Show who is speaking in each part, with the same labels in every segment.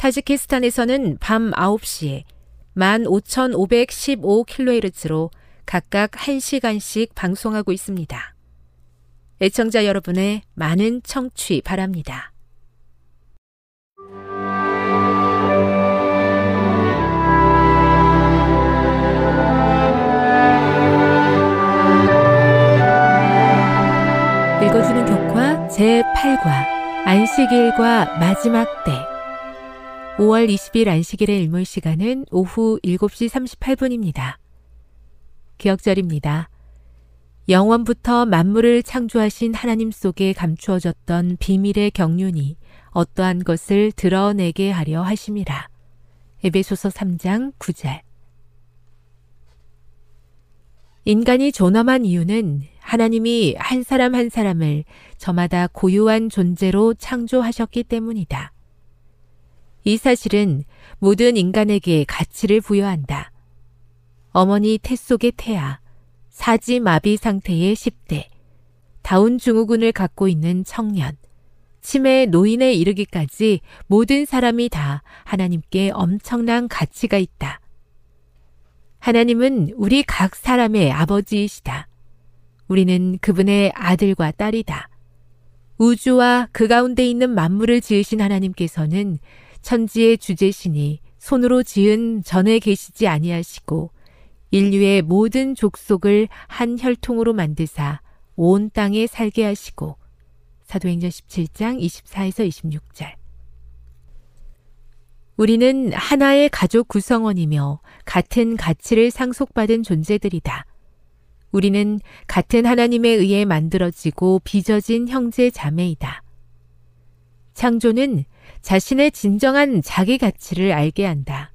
Speaker 1: 타지키스탄에서는 밤 9시에 15,515kHz로 각각 1시간씩 방송하고 있습니다. 애청자 여러분의 많은 청취 바랍니다. 읽어주는 교과 제8과 안식일과 마지막 때 5월 20일 안식일의 일몰 시간은 오후 7시 38분입니다. 기억절입니다. 영원부터 만물을 창조하신 하나님 속에 감추어졌던 비밀의 경륜이 어떠한 것을 드러내게 하려 하심이라. 에베소서 3장 9절 인간이 존엄한 이유는 하나님이 한 사람 한 사람을 저마다 고유한 존재로 창조하셨기 때문이다. 이 사실은 모든 인간에게 가치를 부여한다. 어머니 태 속의 태아, 사지 마비 상태의 10대, 다운 증후군을 갖고 있는 청년, 치매 노인에 이르기까지 모든 사람이 다 하나님께 엄청난 가치가 있다. 하나님은 우리 각 사람의 아버지이시다. 우리는 그분의 아들과 딸이다. 우주와 그 가운데 있는 만물을 지으신 하나님께서는 천지의 주제신이 손으로 지은 전에 계시지 아니하시고 인류의 모든 족속을 한 혈통으로 만드사 온 땅에 살게 하시고 사도행전 17장 24에서 26절 우리는 하나의 가족 구성원이며 같은 가치를 상속받은 존재들이다. 우리는 같은 하나님에 의해 만들어지고 빚어진 형제 자매이다. 창조는 자신의 진정한 자기 가치를 알게 한다.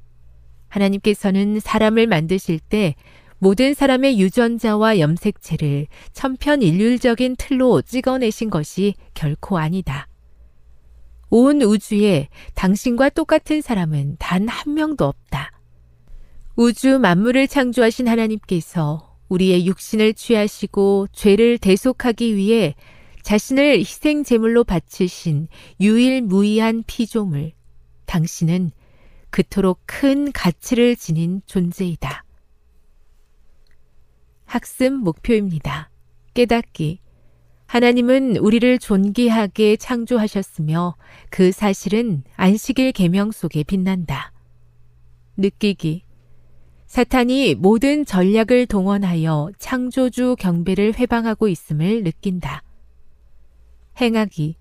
Speaker 1: 하나님께서는 사람을 만드실 때 모든 사람의 유전자와 염색체를 천편일률적인 틀로 찍어내신 것이 결코 아니다. 온 우주에 당신과 똑같은 사람은 단 한 명도 없다. 우주 만물을 창조하신 하나님께서 우리의 육신을 취하시고 죄를 대속하기 위해 자신을 희생 제물로 바치신 유일무이한 피조물. 당신은 그토록 큰 가치를 지닌 존재이다. 학습 목표입니다. 깨닫기. 하나님은 우리를 존귀하게 창조하셨으며 그 사실은 안식일 계명 속에 빛난다. 느끼기. 사탄이 모든 전략을 동원하여 창조주 경배를 회방하고 있음을 느낀다. 행하기.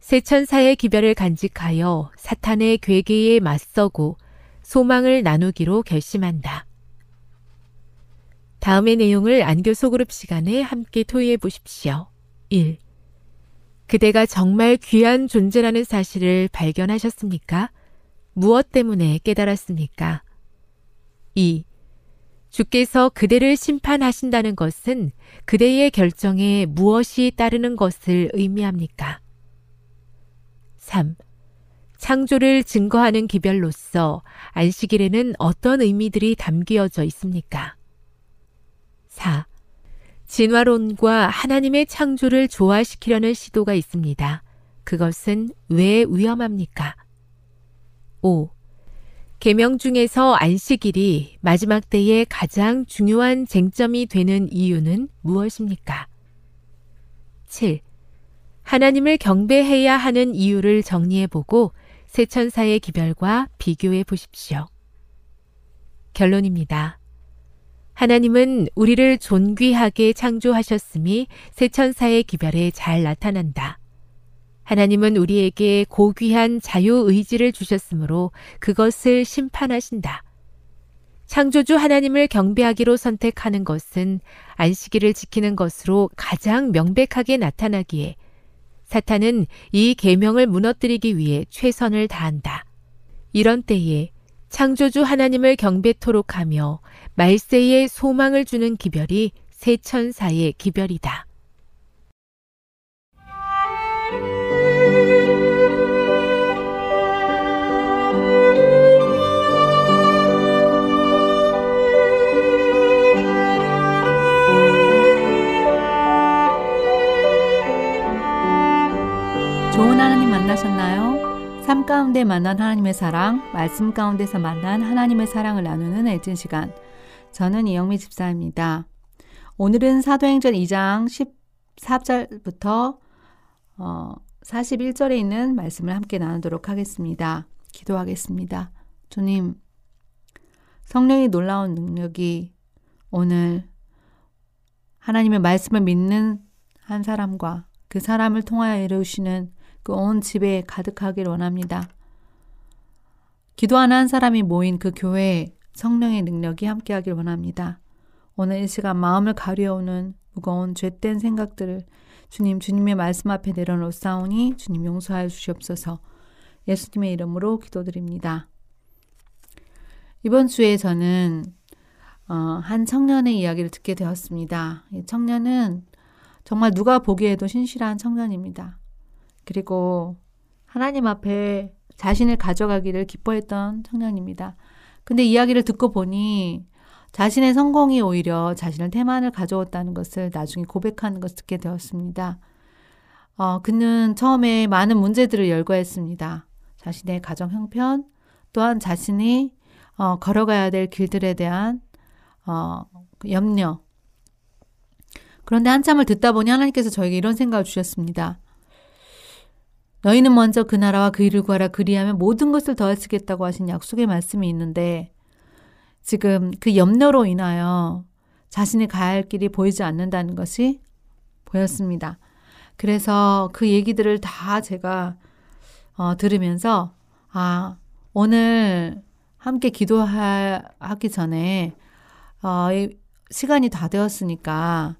Speaker 1: 새 천사의 기별을 간직하여 사탄의 괴계에 맞서고 소망을 나누기로 결심한다. 다음의 내용을 안교 소그룹 시간에 함께 토의해 보십시오. 1. 그대가 정말 귀한 존재라는 사실을 발견하셨습니까? 무엇 때문에 깨달았습니까? 2. 주께서 그대를 심판하신다는 것은 그대의 결정에 무엇이 따르는 것을 의미합니까? 3. 창조를 증거하는 기별로서 안식일에는 어떤 의미들이 담겨져 있습니까? 4. 진화론과 하나님의 창조를 조화시키려는 시도가 있습니다. 그것은 왜 위험합니까? 5. 계명 중에서 안식일이 마지막 때에 가장 중요한 쟁점이 되는 이유는 무엇입니까? 7. 하나님을 경배해야 하는 이유를 정리해보고 세천사의 기별과 비교해 보십시오. 결론입니다. 하나님은 우리를 존귀하게 창조하셨음이 세천사의 기별에 잘 나타난다. 하나님은 우리에게 고귀한 자유의지를 주셨으므로 그것을 심판하신다. 창조주 하나님을 경배하기로 선택하는 것은 안식일을 지키는 것으로 가장 명백하게 나타나기에 사탄은 이 계명을 무너뜨리기 위해 최선을 다한다. 이런 때에 창조주 하나님을 경배토록 하며 말세에 소망을 주는 기별이 세천사의 기별이다.
Speaker 2: 좋은 하나님 만나셨나요? 삶 가운데 만난 하나님의 사랑, 말씀 가운데서 만난 하나님의 사랑을 나누는 애진 시간. 저는 이영미 집사입니다. 오늘은 사도행전 2장 14절부터 어, 41절에 있는 말씀을 함께 나누도록 하겠습니다. 기도하겠습니다. 주님, 성령의 놀라운 능력이 오늘 하나님의 말씀을 믿는 한 사람과 그 사람을 통하여 이루시는 그 온 집에 가득하길 원합니다. 기도하는 한 사람이 모인 그 교회에 성령의 능력이 함께하길 원합니다. 오늘 이 시간 마음을 가려오는 무거운 죄된 생각들을 주님 주님의 말씀 앞에 내려놓사오니 주님 용서하여 주시옵소서. 예수님의 이름으로 기도드립니다. 이번 주에 저는 어, 한 청년의 이야기를 듣게 되었습니다. 이 청년은 정말 누가 보기에도 신실한 청년입니다. 그리고 하나님 앞에 자신을 가져가기를 기뻐했던 청년입니다. 근데 이야기를 듣고 보니 자신의 성공이 오히려 자신을 태만을 가져왔다는 것을 나중에 고백하는 것을 듣게 되었습니다. 어, 그는 처음에 많은 문제들을 열거했습니다. 자신의 가정 형편, 또한 자신이 어, 걸어가야 될 길들에 대한 어, 염려. 그런데 한참을 듣다 보니 하나님께서 저에게 이런 생각을 주셨습니다. 너희는 먼저 그 나라와 그 일을 구하라 그리하면 모든 것을 더하시겠다고 하신 약속의 말씀이 있는데 지금 그 염려로 인하여 자신이 가야 할 길이 보이지 않는다는 것이 보였습니다. 그래서 그 얘기들을 다 제가 어, 들으면서 아 오늘 함께 기도하기 전에 어, 시간이 다 되었으니까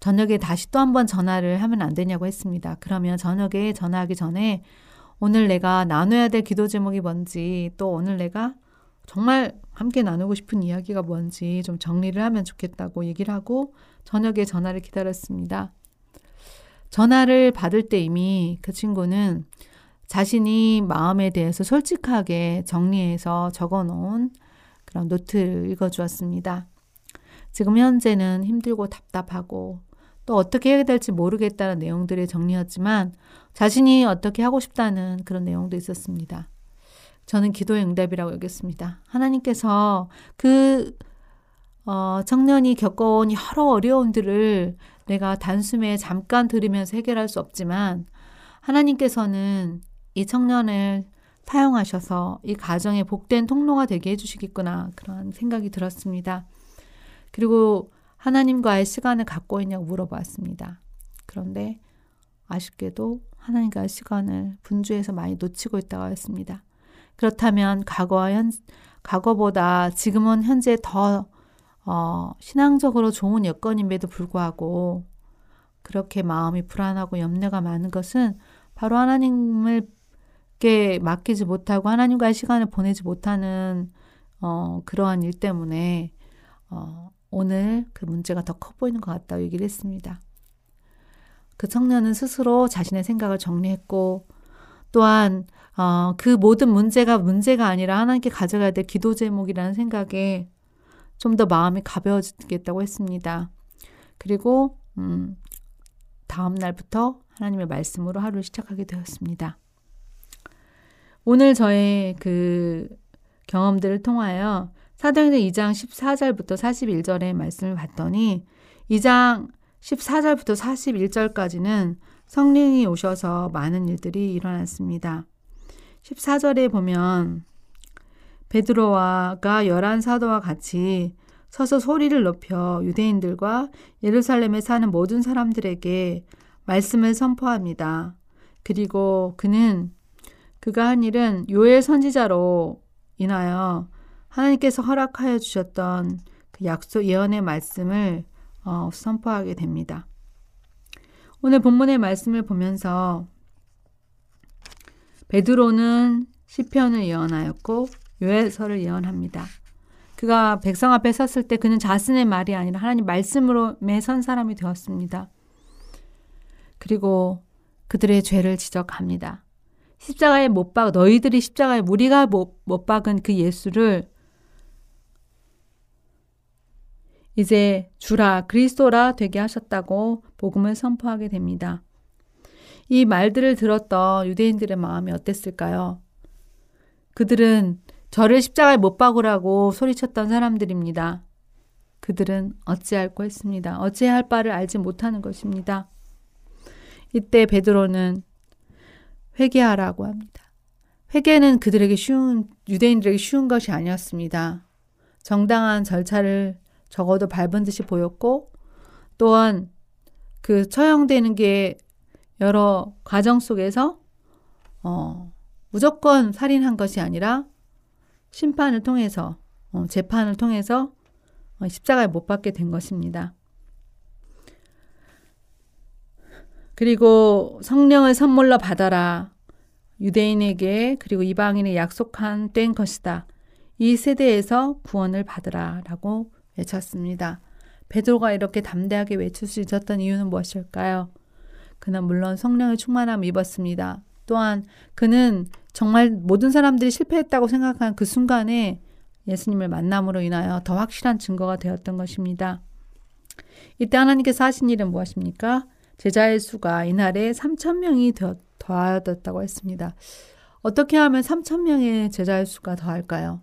Speaker 2: 저녁에 다시 또 한 번 전화를 하면 안 되냐고 했습니다. 그러면 저녁에 전화하기 전에 오늘 내가 나눠야 될 기도 제목이 뭔지 또 오늘 내가 정말 함께 나누고 싶은 이야기가 뭔지 좀 정리를 하면 좋겠다고 얘기를 하고 저녁에 전화를 기다렸습니다. 전화를 받을 때 이미 그 친구는 자신이 마음에 대해서 솔직하게 정리해서 적어 놓은 그런 노트를 읽어 주었습니다. 지금 현재는 힘들고 답답하고 또 어떻게 해야 될지 모르겠다는 내용들의 정리였지만 자신이 어떻게 하고 싶다는 그런 내용도 있었습니다. 저는 기도의 응답이라고 여겼습니다. 하나님께서 그 어, 청년이 겪어온 여러 어려움들을 내가 단숨에 잠깐 들으면서 해결할 수 없지만 하나님께서는 이 청년을 사용하셔서 이 가정의 복된 통로가 되게 해주시겠구나 그런 생각이 들었습니다. 그리고 하나님과의 시간을 갖고 있냐고 물어봤습니다. 그런데 아쉽게도 하나님과의 시간을 분주해서 많이 놓치고 있다고 했습니다. 그렇다면 과거와 현, 과거보다 지금은 현재 더 어, 신앙적으로 좋은 여건임에도 불구하고 그렇게 마음이 불안하고 염려가 많은 것은 바로 하나님을 게 맡기지 못하고 하나님과의 시간을 보내지 못하는 어, 그러한 일 때문에 어, 오늘 그 문제가 더 커 보이는 것 같다고 얘기를 했습니다. 그 청년은 스스로 자신의 생각을 정리했고 또한 어, 그 모든 문제가 문제가 아니라 하나님께 가져가야 될 기도 제목이라는 생각에 좀 더 마음이 가벼워지겠다고 했습니다. 그리고 음, 다음 날부터 하나님의 말씀으로 하루를 시작하게 되었습니다. 오늘 저의 그 경험들을 통하여 사도행전 2장 14절부터 41절의 말씀을 봤더니 2장 14절부터 41절까지는 성령이 오셔서 많은 일들이 일어났습니다. 14절에 보면 베드로와가 열한 사도와 같이 서서 소리를 높여 유대인들과 예루살렘에 사는 모든 사람들에게 말씀을 선포합니다. 그리고 그는 그가 한 일은 요엘 선지자로 인하여 하나님께서 허락하여 주셨던 그 약속 예언의 말씀을 어, 선포하게 됩니다. 오늘 본문의 말씀을 보면서 베드로는 시편을 예언하였고 요엘서를 예언합니다. 그가 백성 앞에 섰을 때 그는 자신의 말이 아니라 하나님 말씀으로 매선 사람이 되었습니다. 그리고 그들의 죄를 지적합니다. 십자가에 못 박, 너희들이 십자가에 우리가 못, 못 박은 그 예수를 이제 주라 그리스도라 되게 하셨다고 복음을 선포하게 됩니다. 이 말들을 들었던 유대인들의 마음이 어땠을까요? 그들은 저를 십자가에 못 박으라고 소리쳤던 사람들입니다. 그들은 어찌할고 했습니다. 어찌할 바를 알지 못하는 것입니다. 이때 베드로는 회개하라고 합니다. 회개는 그들에게 쉬운, 유대인들에게 쉬운 것이 아니었습니다. 정당한 절차를 적어도 밟은 듯이 보였고, 또한 그 처형되는 게 여러 과정 속에서, 어, 무조건 살인한 것이 아니라 심판을 통해서, 어, 재판을 통해서 어, 십자가에 못 박게 된 것입니다. 그리고 성령을 선물로 받아라. 유대인에게 그리고 이방인에 약속한 된 것이다. 이 세대에서 구원을 받으라 라고 외쳤습니다. 베드로가 이렇게 담대하게 외칠 수 있었던 이유는 무엇일까요? 그는 물론 성령의 충만함을 입었습니다. 또한 그는 정말 모든 사람들이 실패했다고 생각한 그 순간에 예수님을 만남으로 인하여 더 확실한 증거가 되었던 것입니다. 이때 하나님께서 하신 일은 무엇입니까? 제자의 수가 이날에 3천 명이 더하였다고 했습니다. 어떻게 하면 3천 명의 제자의 수가 더할까요?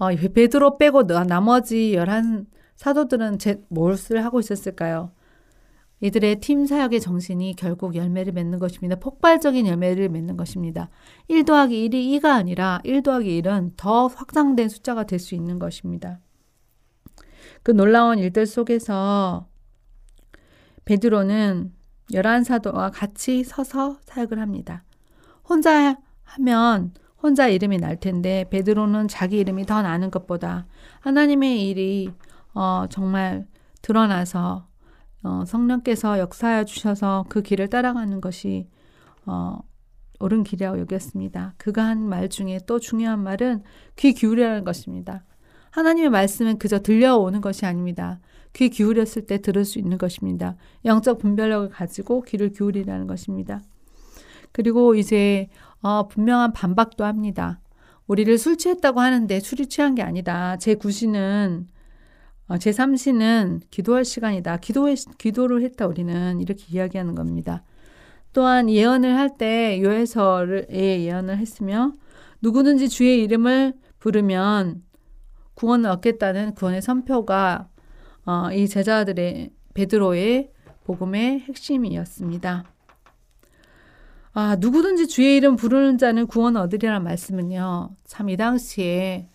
Speaker 2: 어, 베드로 빼고 나머지 11 사도들은 제, 무엇을 하고 있었을까요? 이들의 팀 사역의 정신이 결국 열매를 맺는 것입니다. 폭발적인 열매를 맺는 것입니다. 1 더하기 1이 2가 아니라 1 더하기 1은 더 확장된 숫자가 될 수 있는 것입니다. 그 놀라운 일들 속에서 베드로는 열한 사도와 같이 서서 사역을 합니다. 혼자 하면 혼자 이름이 날 텐데 베드로는 자기 이름이 더 나는 것보다 하나님의 일이 어, 정말 드러나서 어, 성령께서 역사해 주셔서 그 길을 따라가는 것이 어, 옳은 길이라고 여겼습니다. 그가 한 말 중에 또 중요한 말은 귀 기울이라는 것입니다. 하나님의 말씀은 그저 들려오는 것이 아닙니다. 귀 기울였을 때 들을 수 있는 것입니다. 영적 분별력을 가지고 귀를 기울이라는 것입니다. 그리고 이제 어, 분명한 반박도 합니다. 우리를 술 취했다고 하는데 술이 취한 게 아니다. 제 구시는 어, 제 3시는 기도할 시간이다. 기도해, 기도를 했다 우리는 이렇게 이야기하는 겁니다. 또한 예언을 할 때 요해서의 예언을 했으며 누구든지 주의 이름을 부르면 구원을 얻겠다는 구원의 선표가 어, 이 제자들의 베드로의 복음의 핵심이었습니다. 아, 누구든지 주의 이름 부르는 자는 구원 얻으리라는 말씀은요. 참 이 당시에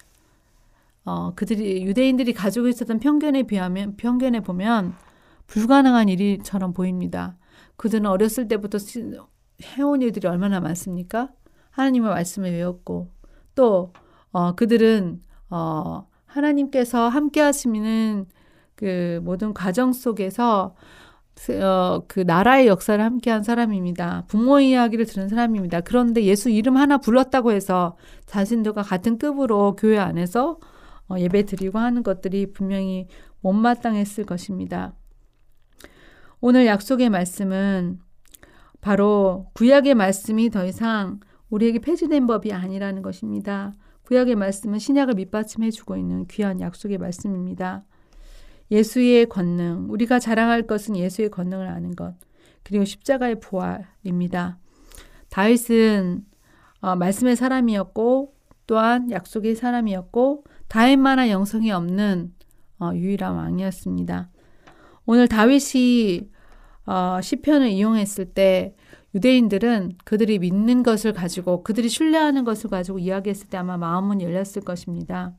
Speaker 2: 어, 그들이 유대인들이 가지고 있었던 편견에 비하면 편견에 보면 불가능한 일처럼 보입니다. 그들은 어렸을 때부터 해온 일들이 얼마나 많습니까? 하나님의 말씀을 외웠고 또 어, 그들은 어, 하나님께서 함께 하시는 그 모든 과정 속에서 어, 그 나라의 역사를 함께한 사람입니다. 부모 이야기를 들은 사람입니다. 그런데 예수 이름 하나 불렀다고 해서 자신들과 같은 급으로 교회 안에서 어, 예배 드리고 하는 것들이 분명히 못마땅했을 것입니다. 오늘 약속의 말씀은 바로 구약의 말씀이 더 이상 우리에게 폐지된 법이 아니라는 것입니다. 구약의 말씀은 신약을 밑받침해 주고 있는 귀한 약속의 말씀입니다. 예수의 권능, 우리가 자랑할 것은 예수의 권능을 아는 것, 그리고 십자가의 부활입니다. 다윗은 어, 말씀의 사람이었고 또한 약속의 사람이었고 다윗만한 영성이 없는 어, 유일한 왕이었습니다. 오늘 다윗이 어, 시편을 이용했을 때 유대인들은 그들이 믿는 것을 가지고 그들이 신뢰하는 것을 가지고 이야기했을 때 아마 마음은 열렸을 것입니다.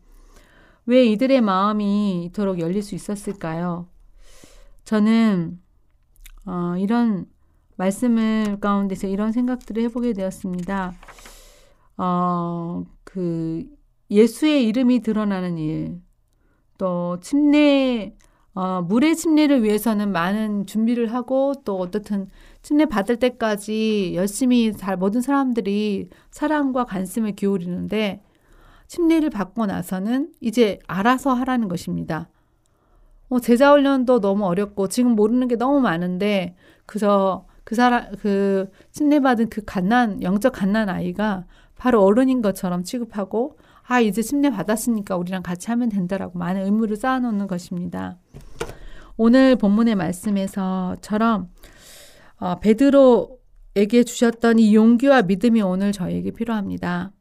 Speaker 2: 왜 이들의 마음이 이토록 열릴 수 있었을까요? 저는 어, 이런 말씀을 가운데서 이런 생각들을 해보게 되었습니다. 어, 그 예수의 이름이 드러나는 일, 또 침례 어, 물의 침례를 위해서는 많은 준비를 하고 또 어떻든 침례 받을 때까지 열심히 잘 모든 사람들이 사랑과 관심을 기울이는데 침례를 받고 나서는 이제 알아서 하라는 것입니다. 어, 제자 훈련도 너무 어렵고 지금 모르는 게 너무 많은데 그저 그 사람 그 침례 받은 그 갓난 영적 갓난 아이가 바로 어른인 것처럼 취급하고 아, 이제 침례 받았으니까 우리랑 같이 하면 된다라고 많은 의무를 쌓아놓는 것입니다. 오늘 본문의 말씀에서처럼 어, 베드로에게 주셨던 이 용기와 믿음이 오늘 저에게 필요합니다.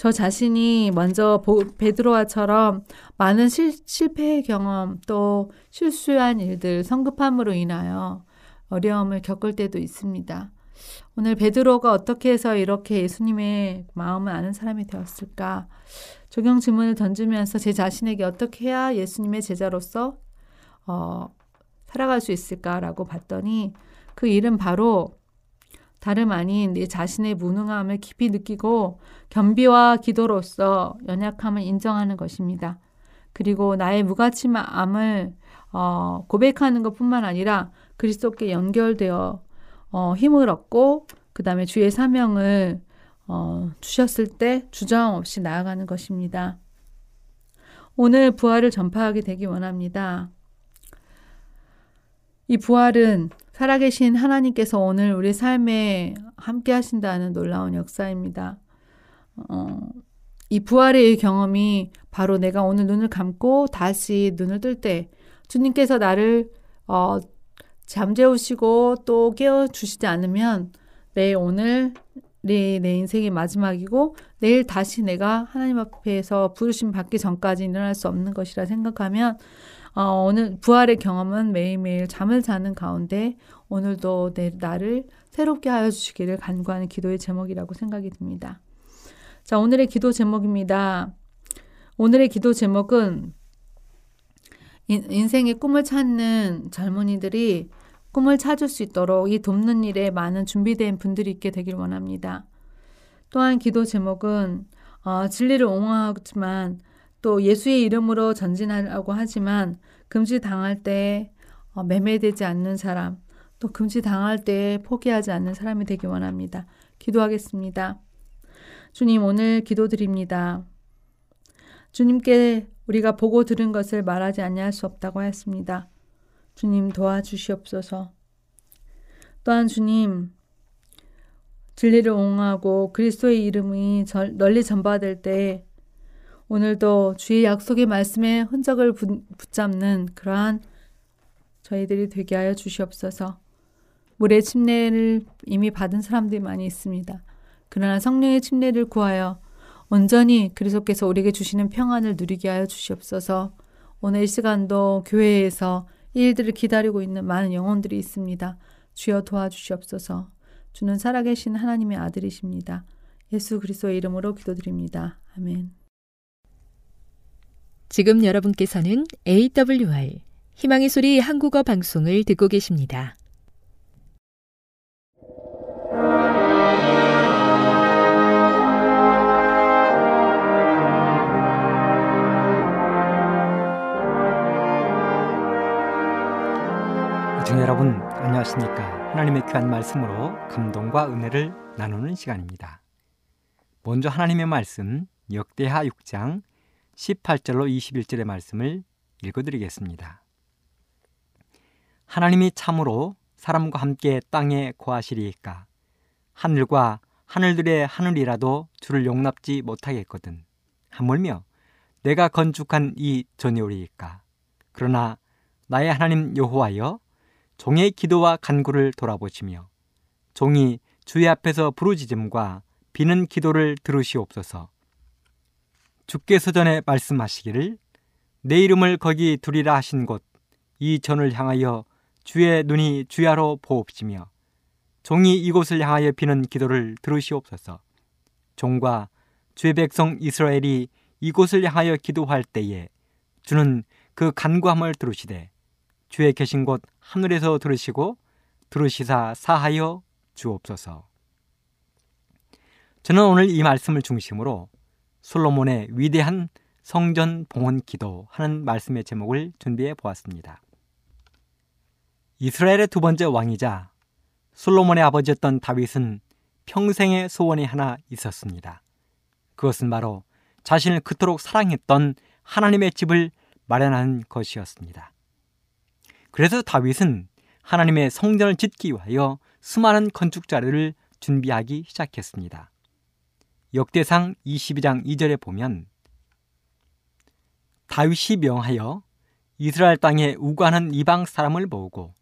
Speaker 2: 저 자신이 먼저 베드로와처럼 많은 실, 실패의 경험 또 실수한 일들 성급함으로 인하여 어려움을 겪을 때도 있습니다. 오늘 베드로가 어떻게 해서 이렇게 예수님의 마음을 아는 사람이 되었을까? 적용 질문을 던지면서 제 자신에게 어떻게 해야 예수님의 제자로서 어, 살아갈 수 있을까라고 봤더니 그 일은 바로 다름 아닌 내 자신의 무능함을 깊이 느끼고 겸비와 기도로서 연약함을 인정하는 것입니다. 그리고 나의 무가침함을 어, 고백하는 것뿐만 아니라 그리스도께 연결되어 어, 힘을 얻고 그 다음에 주의 사명을 어, 주셨을 때 주저함 없이 나아가는 것입니다. 오늘 부활을 전파하게 되기 원합니다. 이 부활은 살아계신 하나님께서 오늘 우리 삶에 함께 하신다는 놀라운 역사입니다. 어, 이 부활의 경험이 바로 내가 오늘 눈을 감고 다시 눈을 뜰 때 주님께서 나를 어, 잠재우시고 또 깨워주시지 않으면 내 오늘 내, 내 인생의 마지막이고 내일 다시 내가 하나님 앞에서 부르심 받기 전까지 일어날 수 없는 것이라 생각하면 어, 오늘 부활의 경험은 매일매일 잠을 자는 가운데 오늘도 내 나를 새롭게 하여 주시기를 간구하는 기도의 제목이라고 생각이 듭니다. 자, 오늘의 기도 제목입니다. 오늘의 기도 제목은 인, 생의 꿈을 찾는 젊은이들이 꿈을 찾을 수 있도록 이 돕는 일에 많은 준비된 분들이 있게 되길 원합니다. 또한 기도 제목은 어, 진리를 옹호하지만 또 예수의 이름으로 전진하려고 하지만 금지 당할 때 어, 매매되지 않는 사람, 또 금지 당할 때 포기하지 않는 사람이 되기 원합니다. 기도하겠습니다. 주님 오늘 기도드립니다. 주님께 우리가 보고 들은 것을 말하지 아니할 수 없다고 하였습니다. 주님 도와주시옵소서. 또한 주님 진리를 옹호하고 그리스도의 이름이 널리 전파될 때 오늘도 주의 약속의 말씀에 흔적을 붙잡는 그러한 저희들이 되게 하여 주시옵소서. 물의 침례를 이미 받은 사람들이 많이 있습니다. 그러나 성령의 침례를 구하여 온전히 그리스도께서 우리에게 주시는 평안을 누리게 하여 주시옵소서. 오늘 이 시간도 교회에서 일들을 기다리고 있는 많은 영혼들이 있습니다. 주여 도와주시옵소서. 주는 살아계신 하나님의 아들이십니다. 예수 그리스도의 이름으로 기도드립니다. 아멘.
Speaker 1: 지금 여러분께서는 AWR 희망의 소리 한국어 방송을 듣고 계십니다.
Speaker 3: 애청자 여러분 안녕하십니까? 하나님의 귀한 말씀으로 감동과 은혜를 나누는 시간입니다. 먼저 하나님의 말씀 역대하 6장 18절로 21절의 말씀을 읽어드리겠습니다. 하나님이 참으로 사람과 함께 땅에 거하시리이까 하늘과 하늘들의 하늘이라도 주를 용납지 못하겠거든 하물며 내가 건축한 이 전요리이까 그러나 나의 하나님 여호와여 종의 기도와 간구를 돌아보시며 종이 주의 앞에서 부르짖음과 비는 기도를 들으시옵소서. 주께서 전에 말씀하시기를 내 이름을 거기 두리라 하신 곳 이 전을 향하여 주의 눈이 주야로 보옵시며 종이 이곳을 향하여 비는 기도를 들으시옵소서. 종과 주의 백성 이스라엘이 이곳을 향하여 기도할 때에 주는 그 간구함을 들으시되 주의 계신 곳 하늘에서 들으시고 들으시사 사하여 주옵소서. 저는 오늘 이 말씀을 중심으로 솔로몬의 위대한 성전 봉헌 기도 하는 말씀의 제목을 준비해 보았습니다. 이스라엘의 두 번째 왕이자 솔로몬의 아버지였던 다윗은 평생의 소원이 하나 있었습니다. 그것은 바로 자신을 그토록 사랑했던 하나님의 집을 마련하는 것이었습니다. 그래서 다윗은 하나님의 성전을 짓기 위하여 수많은 건축 자료를 준비하기 시작했습니다. 역대상 22장 2절에 보면 다윗이 명하여 이스라엘 땅에 우관한 이방 사람을 모으고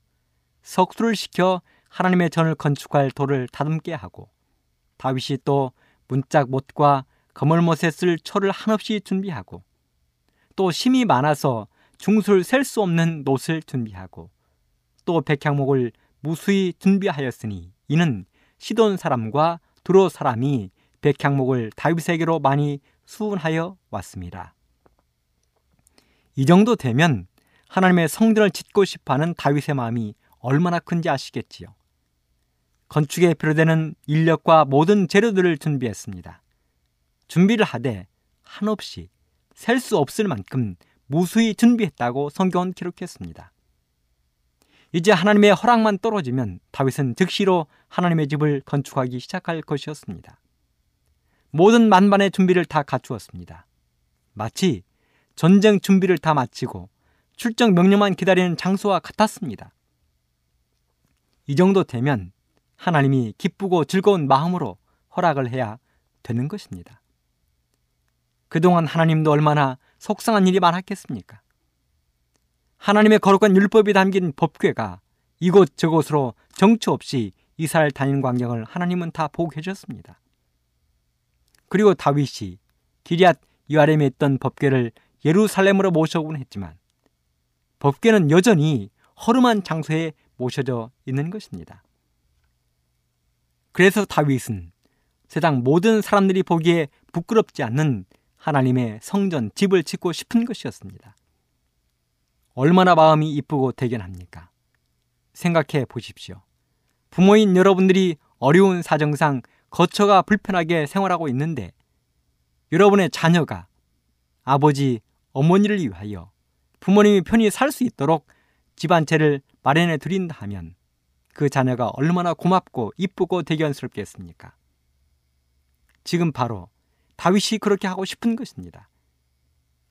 Speaker 3: 석수를 시켜 하나님의 전을 건축할 돌을 다듬게 하고 다윗이 또 문짝 못과 거물못에 쓸 철을 한없이 준비하고 또 심이 많아서 중술 셀 수 없는 노을 준비하고 또 백향목을 무수히 준비하였으니 이는 시돈 사람과 두로 사람이 백향목을 다윗에게로 많이 수운하여 왔습니다. 이 정도 되면 하나님의 성전을 짓고 싶어하는 다윗의 마음이 얼마나 큰지 아시겠지요. 건축에 필요되는 인력과 모든 재료들을 준비했습니다. 준비를 하되 한없이 셀 수 없을 만큼 무수히 준비했다고 성경은 기록했습니다. 이제 하나님의 허락만 떨어지면 다윗은 즉시로 하나님의 집을 건축하기 시작할 것이었습니다. 모든 만반의 준비를 다 갖추었습니다. 마치 전쟁 준비를 다 마치고 출정 명령만 기다리는 장소와 같았습니다. 이 정도 되면 하나님이 기쁘고 즐거운 마음으로 허락을 해야 되는 것입니다. 그동안 하나님도 얼마나 속상한 일이 많았겠습니까? 하나님의 거룩한 율법이 담긴 법궤가 이곳저곳으로 정처 없이 이스라엘 다니는 광경을 하나님은 다 보고 계셨습니다. 그리고 다윗이 기리앗 이아렘에 있던 법궤를 예루살렘으로 모셔오곤 했지만 법궤는 여전히 허름한 장소에 모셔져 있는 것입니다. 그래서 다윗은 세상 모든 사람들이 보기에 부끄럽지 않는 하나님의 성전, 집을 짓고 싶은 것이었습니다. 얼마나 마음이 이쁘고 대견합니까? 생각해 보십시오. 부모인 여러분들이 어려운 사정상 거처가 불편하게 생활하고 있는데 여러분의 자녀가 아버지, 어머니를 위하여 부모님이 편히 살 수 있도록 집 한 채를 마련해 드린다 하면 그 자녀가 얼마나 고맙고 이쁘고 대견스럽겠습니까? 지금 바로 다윗이 그렇게 하고 싶은 것입니다.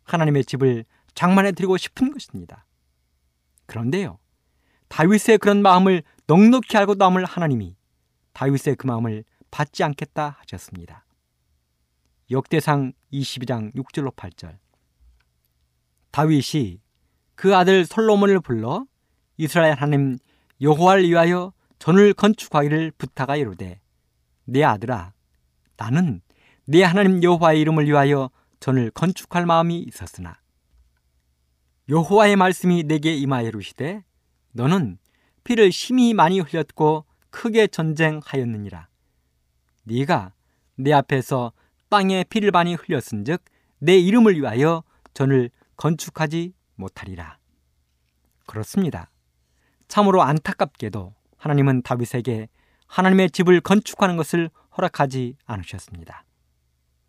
Speaker 3: 하나님의 집을 장만해 드리고 싶은 것입니다. 그런데요. 다윗의 그런 마음을 넉넉히 알고 남을 하나님이 다윗의 그 마음을 받지 않겠다 하셨습니다. 역대상 22장 6절로 8절. 다윗이 그 아들 솔로몬을 불러 이스라엘 하나님 여호와를 위하여 전을 건축하기를 부탁하 이르되 내 아들아 나는 네 하나님 여호와의 이름을 위하여 전을 건축할 마음이 있었으나 여호와의 말씀이 내게 임하여 이르시되 너는 피를 심히 많이 흘렸고 크게 전쟁하였느니라 네가 내 앞에서 땅에 피를 많이 흘렸은즉 내 이름을 위하여 전을 건축하지 못하리라 그렇습니다 참으로 안타깝게도 하나님은 다윗에게 하나님의 집을 건축하는 것을 허락하지 않으셨습니다.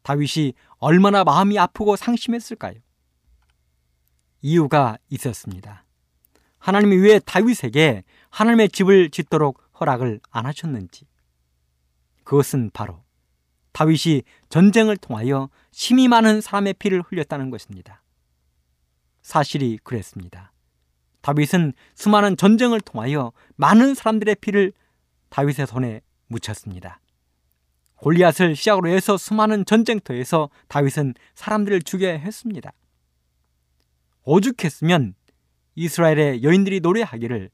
Speaker 3: 다윗이 얼마나 마음이 아프고 상심했을까요? 이유가 있었습니다. 하나님이 왜 다윗에게 하나님의 집을 짓도록 허락을 안 하셨는지. 그것은 바로 다윗이 전쟁을 통하여 심히 많은 사람의 피를 흘렸다는 것입니다. 사실이 그랬습니다. 다윗은 수많은 전쟁을 통하여 많은 사람들의 피를 다윗의 손에 묻혔습니다. 골리앗을 시작으로 해서 수많은 전쟁터에서 다윗은 사람들을 죽여야 했습니다. 오죽했으면 이스라엘의 여인들이 노래하기를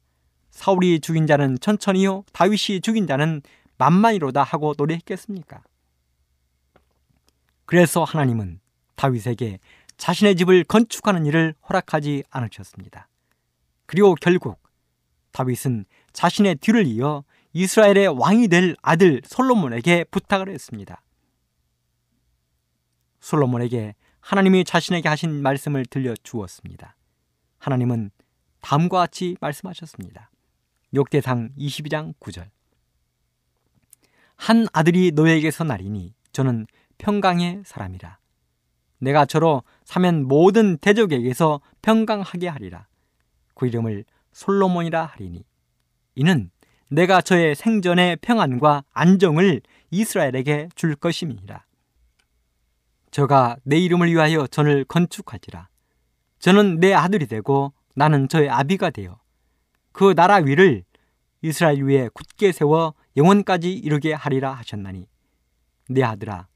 Speaker 3: 사울이 죽인 자는 천천히요 다윗이 죽인 자는 만만이로다 하고 노래했겠습니까? 그래서 하나님은 다윗에게 자신의 집을 건축하는 일을 허락하지 않으셨습니다. 그리고 결국 다윗은 자신의 뒤를 이어 이스라엘의 왕이 될 아들 솔로몬에게 부탁을 했습니다. 솔로몬에게 하나님이 자신에게 하신 말씀을 들려 주었습니다. 하나님은 다음과 같이 말씀하셨습니다. 욕대상 22장 9절. 한 아들이 너에게서 나리니 저는 평강의 사람이라. 내가 저로 사면 모든 대적에게서 평강하게 하리라. 그 이름을 솔로몬이라 하리니 이는 내가 저의 생전의 평안과 안정을 이스라엘에게 줄 것임이니라. 저가 내 이름을 위하여 전을 건축하지라. 저는 내 아들이 되고 나는 저의 아비가 되어 그 나라 위를 이스라엘 위에 굳게 세워 영원까지 이르게 하리라 하셨나니 내 아들아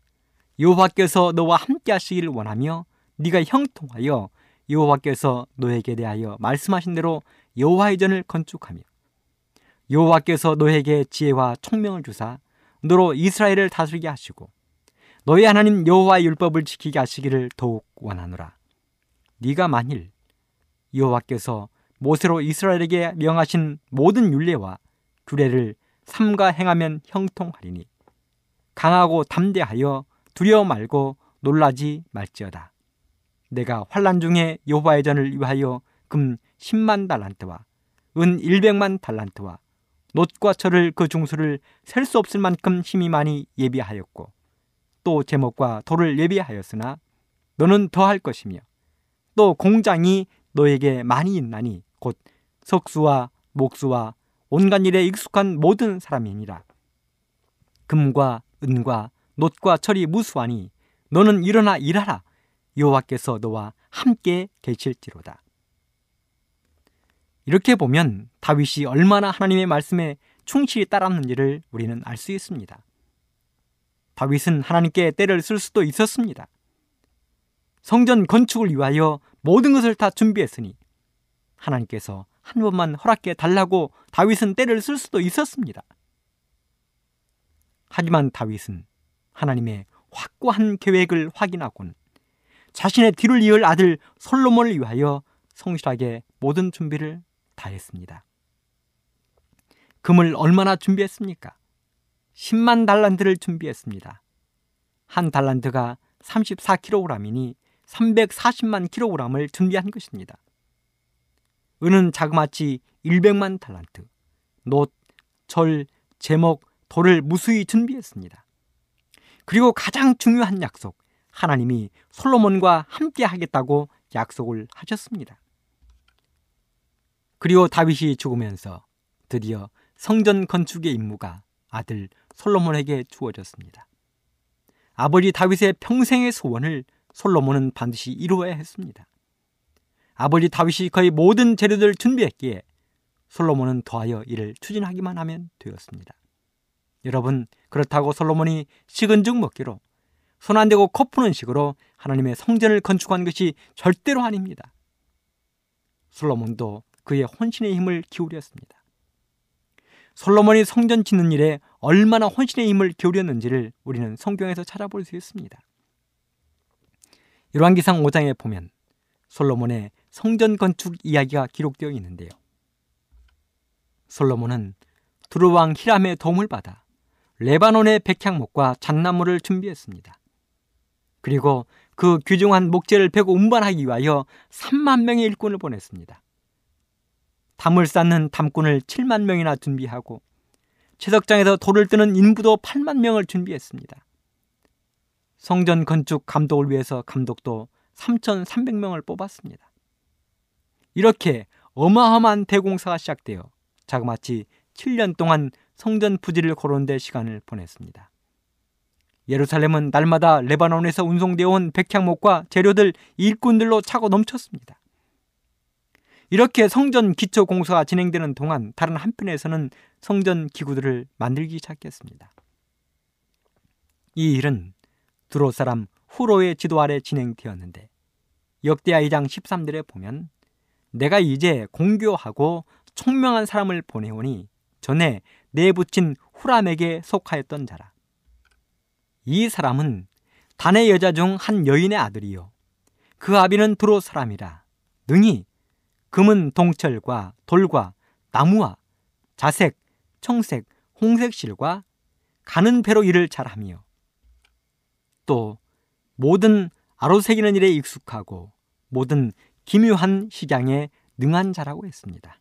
Speaker 3: 여호와께서 너와 함께 하시기를 원하며 네가 형통하여 여호와께서 너에게 대하여 말씀하신 대로 여호와의 전을 건축하며 여호와께서 너에게 지혜와 총명을 주사 너로 이스라엘을 다스리게 하시고 너희 하나님 여호와의 율법을 지키게 하시기를 더욱 원하노라. 네가 만일 여호와께서 모세로 이스라엘에게 명하신 모든 율례와 규례를 삼가 행하면 형통하리니 강하고 담대하여 두려워 말고 놀라지 말지어다. 내가 환란 중에 여호와의 전을 위하여 금 10만 달란트와 은 100만 달란트와 놋과 철을 그 중수를 셀 수 없을 만큼 힘이 많이 예비하였고 또 제목과 돌을 예비하였으나 너는 더할 것이며 또 공장이 너에게 많이 있나니 곧 석수와 목수와 온갖 일에 익숙한 모든 사람이니라 금과 은과 놋과 철이 무수하니 너는 일어나 일하라 여호와께서 너와 함께 계실지로다. 이렇게 보면 다윗이 얼마나 하나님의 말씀에 충실히 따랐는지를 우리는 알 수 있습니다. 다윗은 하나님께 때를 쓸 수도 있었습니다. 성전 건축을 위하여 모든 것을 다 준비했으니 하나님께서 한 번만 허락해 달라고 다윗은 때를 쓸 수도 있었습니다. 하지만 다윗은 하나님의 확고한 계획을 확인하고는 자신의 뒤를 이을 아들 솔로몬을 위하여 성실하게 모든 준비를 다했습니다. 금을 얼마나 준비했습니까? 10만 달란트를 준비했습니다. 한 달란트가 34kg이니 340만 kg을 준비한 것입니다. 은은 자그마치 100만 달란트, 놋, 절, 제목, 돌을 무수히 준비했습니다. 그리고 가장 중요한 약속, 하나님이 솔로몬과 함께 하겠다고 약속을 하셨습니다. 그리고 다윗이 죽으면서 드디어 성전 건축의 임무가 아들 솔로몬에게 주어졌습니다. 아버지 다윗의 평생의 소원을 솔로몬은 반드시 이루어야 했습니다. 아버지 다윗이 거의 모든 재료들을 준비했기에 솔로몬은 더하여 이를 추진하기만 하면 되었습니다. 여러분, 그렇다고 솔로몬이 식은 죽 먹기로 손 안 대고 코 푸는 식으로 하나님의 성전을 건축한 것이 절대로 아닙니다. 솔로몬도 그의 혼신의 힘을 기울였습니다. 솔로몬이 성전 짓는 일에 얼마나 혼신의 힘을 기울였는지를 우리는 성경에서 찾아볼 수 있습니다. 열왕기상 5장에 보면 솔로몬의 성전 건축 이야기가 기록되어 있는데요. 솔로몬은 두루왕 히람의 도움을 받아 레바논의 백향목과 잣나무를 준비했습니다. 그리고 그 귀중한 목재를 베고 운반하기 위하여 3만 명의 일꾼을 보냈습니다. 담을 쌓는 담꾼을 7만 명이나 준비하고 채석장에서 돌을 뜨는 인부도 8만 명을 준비했습니다. 성전 건축 감독을 위해서 감독도 3,300명을 뽑았습니다. 이렇게 어마어마한 대공사가 시작되어 자그마치 7년 동안 성전 부지를 고르는데 시간을 보냈습니다. 예루살렘은 날마다 레바논에서 운송되어 온 백향목과 재료들 일꾼들로 차고 넘쳤습니다. 이렇게 성전 기초 공사가 진행되는 동안 다른 한편에서는 성전 기구들을 만들기 시작했습니다. 이 일은 두로 사람 후로의 지도 아래 진행되었는데 역대하 2장 13절에 보면 내가 이제 공교하고 총명한 사람을 보내오니 전에 내 붙인 후람에게 속하였던 자라. 이 사람은 단의 여자 중 한 여인의 아들이요. 그 아비는 두로 사람이라. 능히 금은 동철과 돌과 나무와 자색, 청색, 홍색 실과 가는 배로 일을 잘하며 또 모든 아로새기는 일에 익숙하고 모든 기묘한 식양에 능한 자라고 했습니다.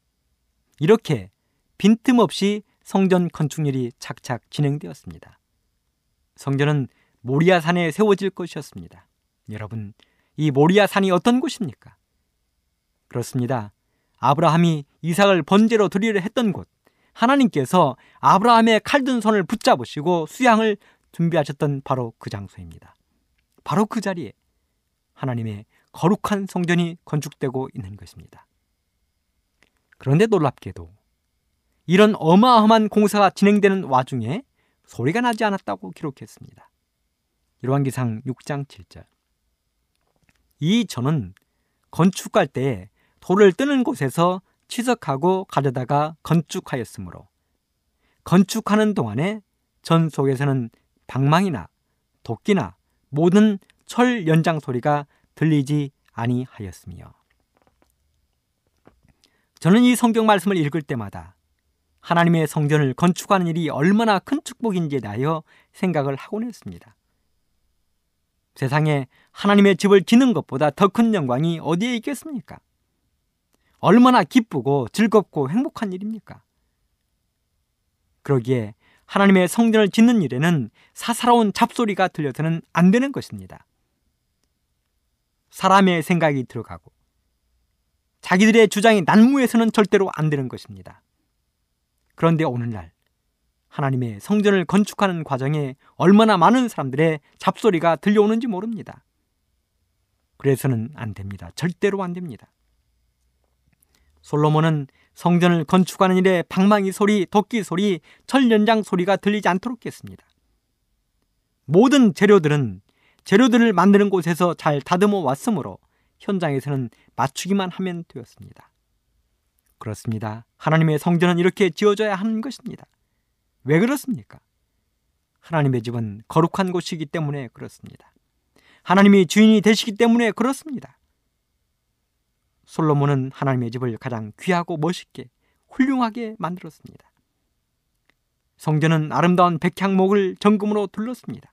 Speaker 3: 이렇게 빈틈없이 성전 건축일이 착착 진행되었습니다. 성전은 모리아 산에 세워질 것이었습니다. 여러분, 이 모리아 산이 어떤 곳입니까? 그렇습니다. 아브라함이 이삭을 번제로 드리려 했던 곳, 하나님께서 아브라함의 칼든 손을 붙잡으시고 수양을 준비하셨던 바로 그 장소입니다. 바로 그 자리에 하나님의 거룩한 성전이 건축되고 있는 것입니다. 그런데 놀랍게도 이런 어마어마한 공사가 진행되는 와중에 소리가 나지 않았다고 기록했습니다. 열왕기상 6장 7절. 이 전은 건축할 때에 돌을 뜨는 곳에서 치석하고 가져다가 건축하였으므로 건축하는 동안에 전 속에서는 방망이나 도끼나 모든 철 연장 소리가 들리지 아니하였으며 저는 이 성경 말씀을 읽을 때마다 하나님의 성전을 건축하는 일이 얼마나 큰 축복인지에 대하여 생각을 하곤 했습니다. 세상에 하나님의 집을 짓는 것보다 더 큰 영광이 어디에 있겠습니까? 얼마나 기쁘고 즐겁고 행복한 일입니까? 그러기에 하나님의 성전을 짓는 일에는 사사로운 잡소리가 들려서는 안 되는 것입니다. 사람의 생각이 들어가고 자기들의 주장이 난무해서는 절대로 안 되는 것입니다. 그런데 오늘날 하나님의 성전을 건축하는 과정에 얼마나 많은 사람들의 잡소리가 들려오는지 모릅니다. 그래서는 안 됩니다. 절대로 안 됩니다. 솔로몬은 성전을 건축하는 일에 방망이 소리, 도끼 소리, 철연장 소리가 들리지 않도록 했습니다. 모든 재료들은 재료들을 만드는 곳에서 잘 다듬어 왔으므로 현장에서는 맞추기만 하면 되었습니다. 그렇습니다. 하나님의 성전은 이렇게 지어져야 하는 것입니다. 왜 그렇습니까? 하나님의 집은 거룩한 곳이기 때문에 그렇습니다. 하나님이 주인이 되시기 때문에 그렇습니다. 솔로몬은 하나님의 집을 가장 귀하고 멋있게 훌륭하게 만들었습니다. 성전은 아름다운 백향목을 정금으로 둘렀습니다.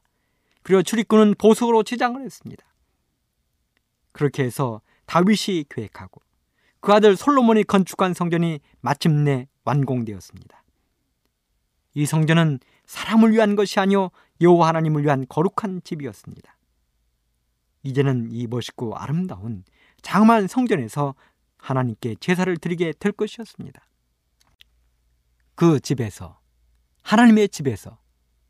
Speaker 3: 그리고 출입구는 보석으로 치장을 했습니다. 그렇게 해서 다윗이 계획하고 그 아들 솔로몬이 건축한 성전이 마침내 완공되었습니다. 이 성전은 사람을 위한 것이 아니요 여호와 하나님을 위한 거룩한 집이었습니다. 이제는 이 멋있고 아름다운 장만 성전에서 하나님께 제사를 드리게 될 것이었습니다. 그 집에서 하나님의 집에서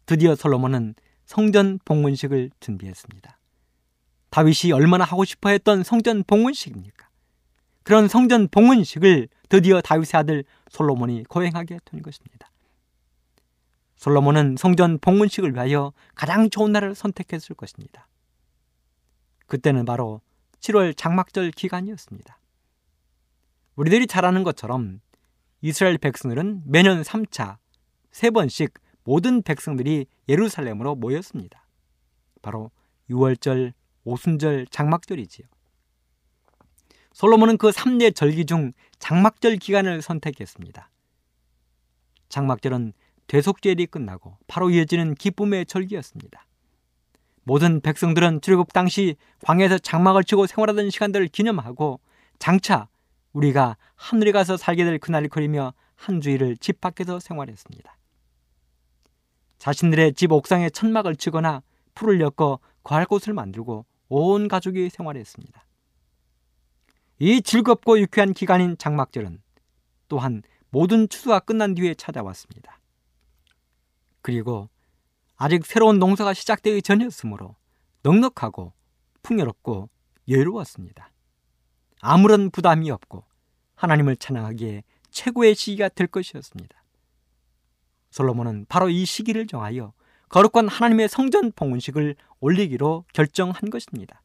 Speaker 3: 드디어 솔로몬은 성전 봉헌식을 준비했습니다. 다윗이 얼마나 하고 싶어 했던 성전 봉헌식입니까? 그런 성전 봉헌식을 드디어 다윗의 아들 솔로몬이 거행하게 된 것입니다. 솔로몬은 성전 봉헌식을 위하여 가장 좋은 날을 선택했을 것입니다. 그때는 바로 7월 장막절 기간이었습니다. 우리들이 잘 아는 것처럼 이스라엘 백성들은 매년 3차, 3번씩 모든 백성들이 예루살렘으로 모였습니다. 바로 6월절, 오순절, 장막절이지요. 솔로몬은 그 3대 절기 중 장막절 기간을 선택했습니다. 장막절은 대속절이 끝나고 바로 이어지는 기쁨의 절기였습니다. 모든 백성들은 출애굽 당시 광야에서 장막을 치고 생활하던 시간들을 기념하고 장차 우리가 하늘에 가서 살게 될 그날을 그리며 한 주일을 집 밖에서 생활했습니다. 자신들의 집 옥상에 천막을 치거나 풀을 엮어 거할 곳을 만들고 온 가족이 생활했습니다. 이 즐겁고 유쾌한 기간인 장막절은 또한 모든 추수가 끝난 뒤에 찾아왔습니다. 그리고 아직 새로운 농사가 시작되기 전이었으므로 넉넉하고 풍요롭고 여유로웠습니다. 아무런 부담이 없고 하나님을 찬양하기에 최고의 시기가 될 것이었습니다. 솔로몬은 바로 이 시기를 정하여 거룩한 하나님의 성전 봉헌식을 올리기로 결정한 것입니다.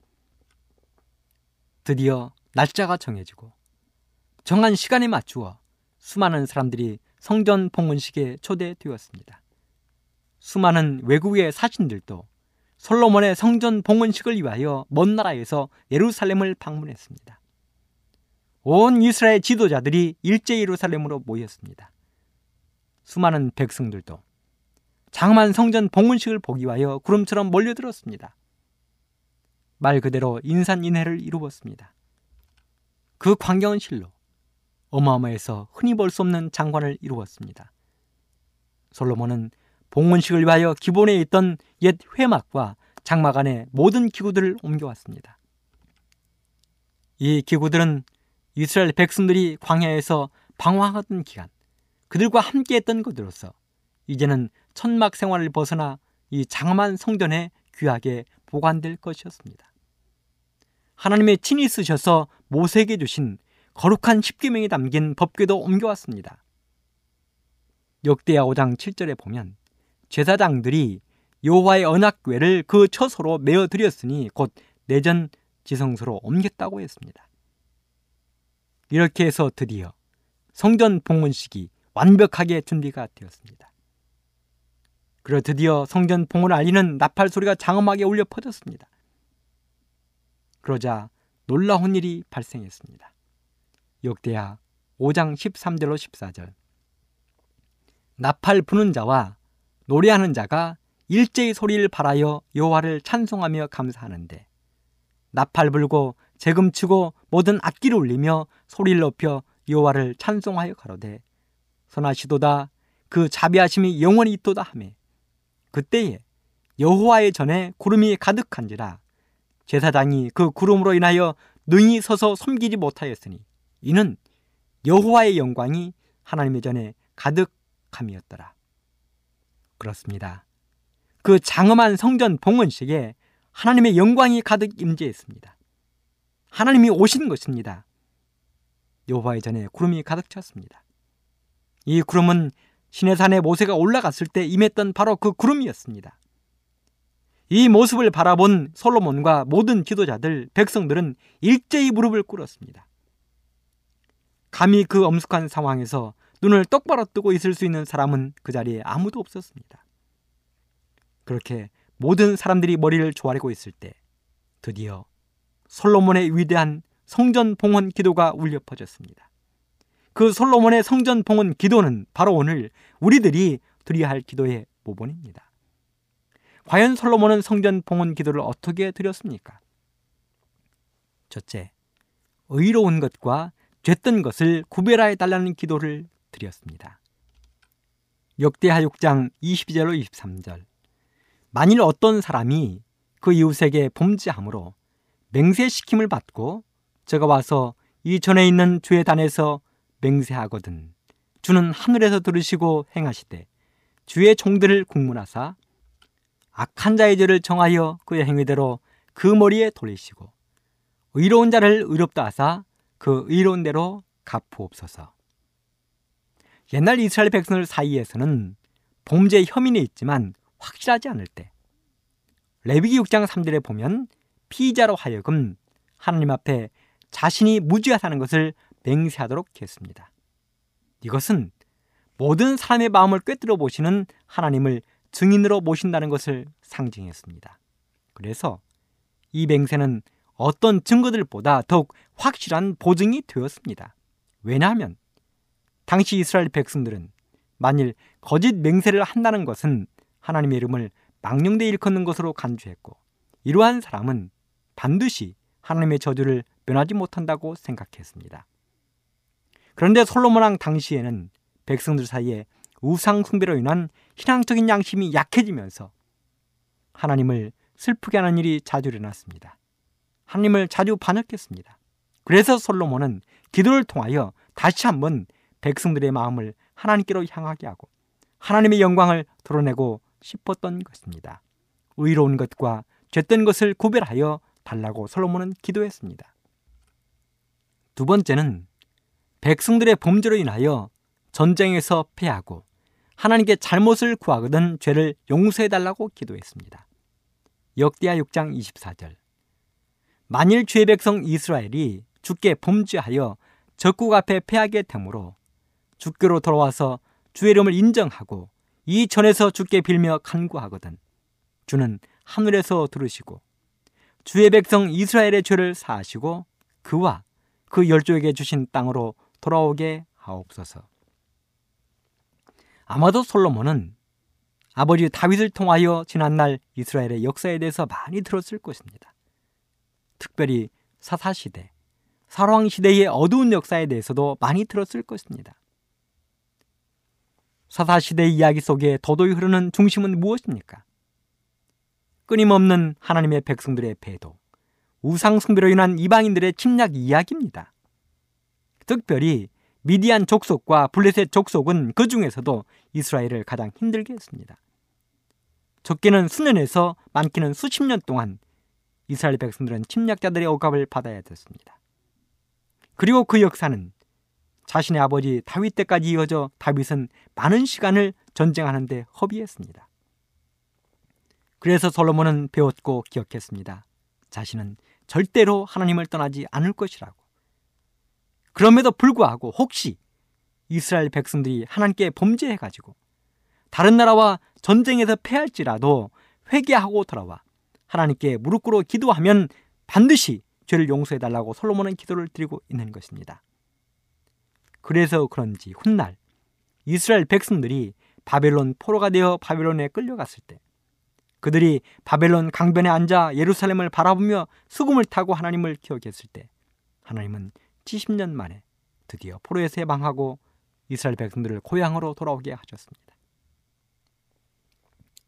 Speaker 3: 드디어 날짜가 정해지고 정한 시간에 맞추어 수많은 사람들이 성전 봉헌식에 초대되었습니다. 수많은 외국의 사신들도 솔로몬의 성전 봉헌식을 위하여 먼 나라에서 예루살렘을 방문했습니다. 온 이스라엘 지도자들이 일제 예루살렘으로 모였습니다. 수많은 백성들도 장만 성전 봉헌식을 보기 위하여 구름처럼 몰려들었습니다. 말 그대로 인산인해를 이루었습니다. 그 광경은 실로 어마어마해서 흔히 볼 수 없는 장관을 이루었습니다. 솔로몬은 봉헌식을 위하여 기본에 있던 옛 회막과 장막 안에 모든 기구들을 옮겨왔습니다. 이 기구들은 이스라엘 백성들이 광야에서 방황하던 기간 그들과 함께했던 것으로서 이제는 천막 생활을 벗어나 이 장엄한 성전에 귀하게 보관될 것이었습니다. 하나님의 친히 쓰셔서 모세에게 주신 거룩한 십계명이 담긴 법궤도 옮겨왔습니다. 역대하 5장 7절에 보면 제사장들이 여호와의 언약궤를 그 처소로 메어 드렸으니 곧 내전 지성소로 옮겼다고 했습니다. 이렇게 해서 드디어 성전 봉헌식이 완벽하게 준비가 되었습니다. 그리고 드디어 성전 봉헌을 알리는 나팔 소리가 장엄하게 울려 퍼졌습니다. 그러자 놀라운 일이 발생했습니다. 역대하 5장 13절로 14절 나팔 부는 자와 노래하는 자가 일제히 소리를 발하여 여호와를 찬송하며 감사하는데 나팔 불고 재금치고 모든 악기를 울리며 소리를 높여 여호와를 찬송하여 가로되 선하시도다 그 자비하심이 영원히 있도다 하매 그때에 여호와의 전에 구름이 가득한지라 제사장이 그 구름으로 인하여 능히 서서 섬기지 못하였으니 이는 여호와의 영광이 하나님의 전에 가득함이었더라. 그렇습니다. 그 장엄한 성전 봉헌식에 하나님의 영광이 가득 임재했습니다. 하나님이 오신 것입니다. 여호와의 전에 구름이 가득 찼습니다. 이 구름은 시내산에 모세가 올라갔을 때 임했던 바로 그 구름이었습니다. 이 모습을 바라본 솔로몬과 모든 지도자들, 백성들은 일제히 무릎을 꿇었습니다. 감히 그 엄숙한 상황에서 눈을 똑바로 뜨고 있을 수 있는 사람은 그 자리에 아무도 없었습니다. 그렇게 모든 사람들이 머리를 조아리고 있을 때 드디어 솔로몬의 위대한 성전 봉헌 기도가 울려 퍼졌습니다. 그 솔로몬의 성전 봉헌 기도는 바로 오늘 우리들이 드려야 할 기도의 모본입니다. 과연 솔로몬은 성전 봉헌 기도를 어떻게 드렸습니까? 첫째, 의로운 것과 죄던 것을 구별하여 달라는 기도를 드렸습니다. 역대하 6장 22절로 23절 만일 어떤 사람이 그 이웃에게 범죄함으로 맹세시킴을 받고 저가 와서 이 전에 있는 주의 단에서 맹세하거든 주는 하늘에서 들으시고 행하시되 주의 종들을 국문하사 악한 자의 죄를 정하여 그의 행위대로 그 머리에 돌리시고 의로운 자를 의롭다 하사 그 의로운 대로 갚으옵소서. 옛날 이스라엘 백성들 사이에서는 범죄 혐의는 있지만 확실하지 않을 때 레위기 6장 3절에 보면 피의자로 하여금 하나님 앞에 자신이 무죄하다는 것을 맹세하도록 했습니다. 이것은 모든 사람의 마음을 꿰뚫어 보시는 하나님을 증인으로 모신다는 것을 상징했습니다. 그래서 이 맹세는 어떤 증거들보다 더욱 확실한 보증이 되었습니다. 왜냐하면 당시 이스라엘 백성들은 만일 거짓 맹세를 한다는 것은 하나님의 이름을 망령되 일컫는 것으로 간주했고 이러한 사람은 반드시 하나님의 저주를 면하지 못한다고 생각했습니다. 그런데 솔로몬 왕 당시에는 백성들 사이에 우상 숭배로 인한 신앙적인 양심이 약해지면서 하나님을 슬프게 하는 일이 자주 일어났습니다. 하나님을 자주 반역했습니다. 그래서 솔로몬은 기도를 통하여 다시 한번 백성들의 마음을 하나님께로 향하게 하고 하나님의 영광을 드러내고 싶었던 것입니다. 의로운 것과 죄된 것을 구별하여 달라고 솔로몬은 기도했습니다. 두 번째는 백성들의 범죄로 인하여 전쟁에서 패하고 하나님께 잘못을 구하거든 죄를 용서해 달라고 기도했습니다. 역대하 6장 24절. 만일 주의 백성 이스라엘이 주께 범죄하여 적국 앞에 패하게 되므로 주께로 돌아와서 주의 이름을 인정하고 이 전에서 주께 빌며 간구하거든 주는 하늘에서 들으시고 주의 백성 이스라엘의 죄를 사하시고 그와 그 열조에게 주신 땅으로 돌아오게 하옵소서. 아마도 솔로몬은 아버지 다윗을 통하여 지난날 이스라엘의 역사에 대해서 많이 들었을 것입니다. 특별히 사사시대, 사왕시대의 어두운 역사에 대해서도 많이 들었을 것입니다. 사사시대 이야기 속에 도도히 흐르는 중심은 무엇입니까? 끊임없는 하나님의 백성들의 배도, 우상숭배로 인한 이방인들의 침략 이야기입니다. 특별히 미디안 족속과 블레셋 족속은 그 중에서도 이스라엘을 가장 힘들게 했습니다. 적게는 수년에서 많게는 수십 년 동안 이스라엘 백성들은 침략자들의 억압을 받아야 됐습니다. 그리고 그 역사는 자신의 아버지 다윗 때까지 이어져 다윗은 많은 시간을 전쟁하는데 허비했습니다. 그래서 솔로몬은 배웠고 기억했습니다. 자신은 절대로 하나님을 떠나지 않을 것이라고. 그럼에도 불구하고 혹시 이스라엘 백성들이 하나님께 범죄해가지고 다른 나라와 전쟁에서 패할지라도 회개하고 돌아와 하나님께 무릎 꿇어 기도하면 반드시 죄를 용서해달라고 솔로몬은 기도를 드리고 있는 것입니다. 그래서 그런지 훗날 이스라엘 백성들이 바벨론 포로가 되어 바벨론에 끌려갔을 때 그들이 바벨론 강변에 앉아 예루살렘을 바라보며 수금을 타고 하나님을 기억했을 때 하나님은 70년 만에 드디어 포로에서 해방하고 이스라엘 백성들을 고향으로 돌아오게 하셨습니다.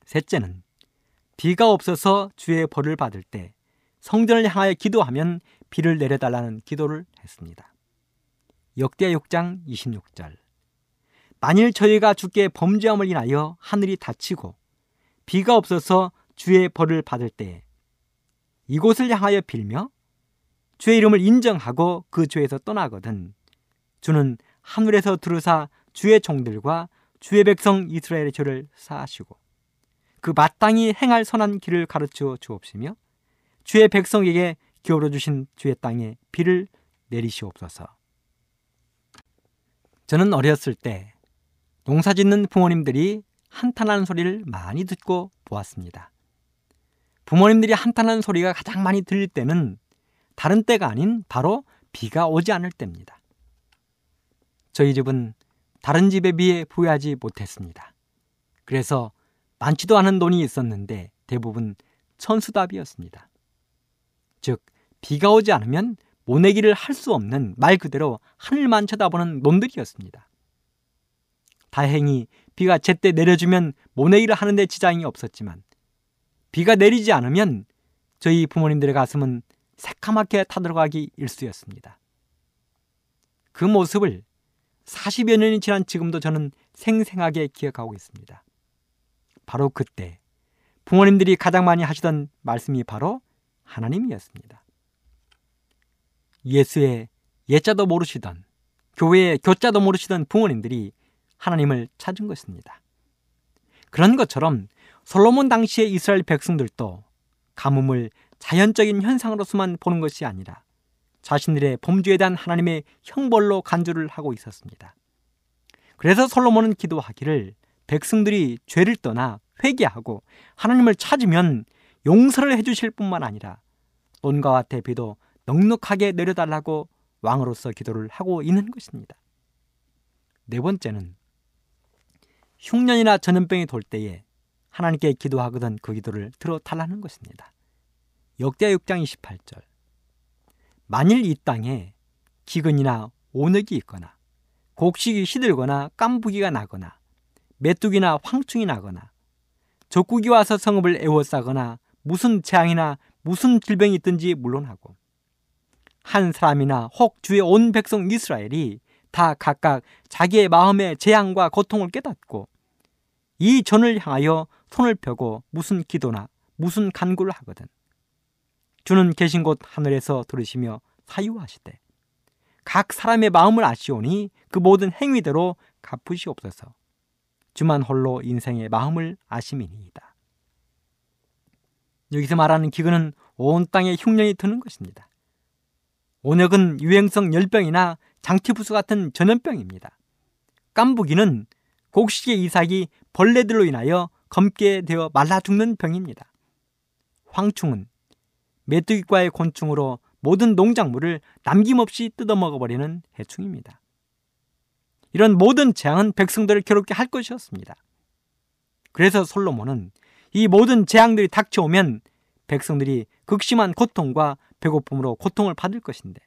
Speaker 3: 셋째는 비가 없어서 주의 벌을 받을 때 성전을 향하여 기도하면 비를 내려달라는 기도를 했습니다. 역대 6장 26절 만일 저희가 주께 범죄함을 인하여 하늘이 닫히고 비가 없어서 주의 벌을 받을 때 이곳을 향하여 빌며 주의 이름을 인정하고 그 죄에서 떠나거든 주는 하늘에서 들으사 주의 종들과 주의 백성 이스라엘의 죄를 사하시고 그 마땅히 행할 선한 길을 가르쳐 주옵시며 주의 백성에게 기울어 주신 주의 땅에 비를 내리시옵소서. 저는 어렸을 때 농사 짓는 부모님들이 한탄하는 소리를 많이 듣고 보았습니다. 부모님들이 한탄하는 소리가 가장 많이 들릴 때는 다른 때가 아닌 바로 비가 오지 않을 때입니다. 저희 집은 다른 집에 비해 부유하지 못했습니다. 그래서 많지도 않은 돈이 있었는데 대부분 천수답이었습니다. 즉, 비가 오지 않으면 모내기를 할 수 없는 말 그대로 하늘만 쳐다보는 놈들이었습니다. 다행히 비가 제때 내려주면 모내기를 하는데 지장이 없었지만 비가 내리지 않으면 저희 부모님들의 가슴은 새카맣게 타들어가기 일쑤였습니다. 그 모습을 40여 년이 지난 지금도 저는 생생하게 기억하고 있습니다. 바로 그때 부모님들이 가장 많이 하시던 말씀이 바로 하나님이었습니다. 예수의 예자도 모르시던 교회의 교자도 모르시던 부모님들이 하나님을 찾은 것입니다. 그런 것처럼 솔로몬 당시의 이스라엘 백성들도 가뭄을 자연적인 현상으로서만 보는 것이 아니라 자신들의 범죄에 대한 하나님의 형벌로 간주를 하고 있었습니다. 그래서 솔로몬은 기도하기를 백성들이 죄를 떠나 회개하고 하나님을 찾으면 용서를 해주실 뿐만 아니라 논과 밭의 비도 넉넉하게 내려달라고 왕으로서 기도를 하고 있는 것입니다. 네 번째는 흉년이나 전염병이 돌 때에 하나님께 기도하거든 그 기도를 들어달라는 것입니다. 역대 6장 28절 만일 이 땅에 기근이나 오늑이 있거나 곡식이 시들거나 깐부기가 나거나 메뚜기나 황충이 나거나 적국이 와서 성읍을 에워싸거나 무슨 재앙이나 무슨 질병이 있든지 물론하고 한 사람이나 혹 주의 온 백성 이스라엘이 다 각각 자기의 마음의 재앙과 고통을 깨닫고 이 전을 향하여 손을 펴고 무슨 기도나 무슨 간구를 하거든. 주는 계신 곳 하늘에서 들으시며 사유하시되 각 사람의 마음을 아시오니 그 모든 행위대로 갚으시옵소서. 주만 홀로 인생의 마음을 아심이니이다. 여기서 말하는 기근은 온 땅에 흉년이 드는 것입니다. 온역은 유행성 열병이나 장티푸스 같은 전염병입니다. 깐부기는 곡식의 이삭이 벌레들로 인하여 검게 되어 말라 죽는 병입니다. 황충은 메뚜기과의 곤충으로 모든 농작물을 남김없이 뜯어먹어버리는 해충입니다. 이런 모든 재앙은 백성들을 괴롭게 할 것이었습니다. 그래서 솔로몬은 이 모든 재앙들이 닥쳐오면 백성들이 극심한 고통과 배고픔으로 고통을 받을 것인데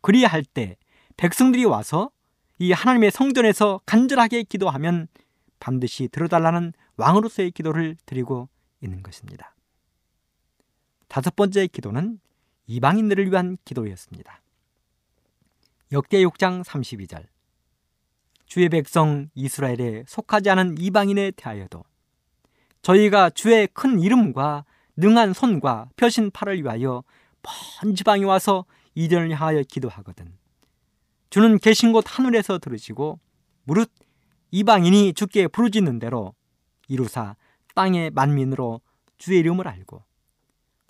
Speaker 3: 그리할 때 백성들이 와서 이 하나님의 성전에서 간절하게 기도하면 반드시 들어달라는 왕으로서의 기도를 드리고 있는 것입니다. 다섯 번째 기도는 이방인들을 위한 기도였습니다. 역대 6장 32절 주의 백성 이스라엘에 속하지 않은 이방인에 대하여도 저희가 주의 큰 이름과 능한 손과 펴신 팔을 위하여 먼 지방에 와서 이전을 향하여 기도하거든. 주는 계신 곳 하늘에서 들으시고 무릇 이방인이 주께 부르짖는 대로 이루사 땅의 만민으로 주의 이름을 알고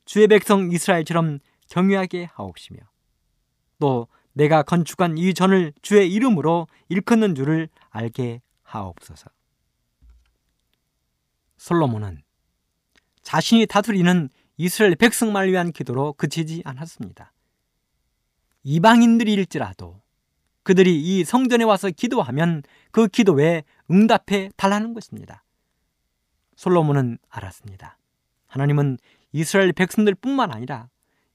Speaker 3: 주의 백성 이스라엘처럼 경유하게 하옵시며 또 내가 건축한 이 전을 주의 이름으로 일컫는 줄을 알게 하옵소서. 솔로몬은 자신이 다스리는 이스라엘 백성만을 위한 기도로 그치지 않았습니다. 이방인들일지라도 그들이 이 성전에 와서 기도하면 그 기도에 응답해 달라는 것입니다. 솔로몬은 알았습니다. 하나님은 이스라엘 백성들 뿐만 아니라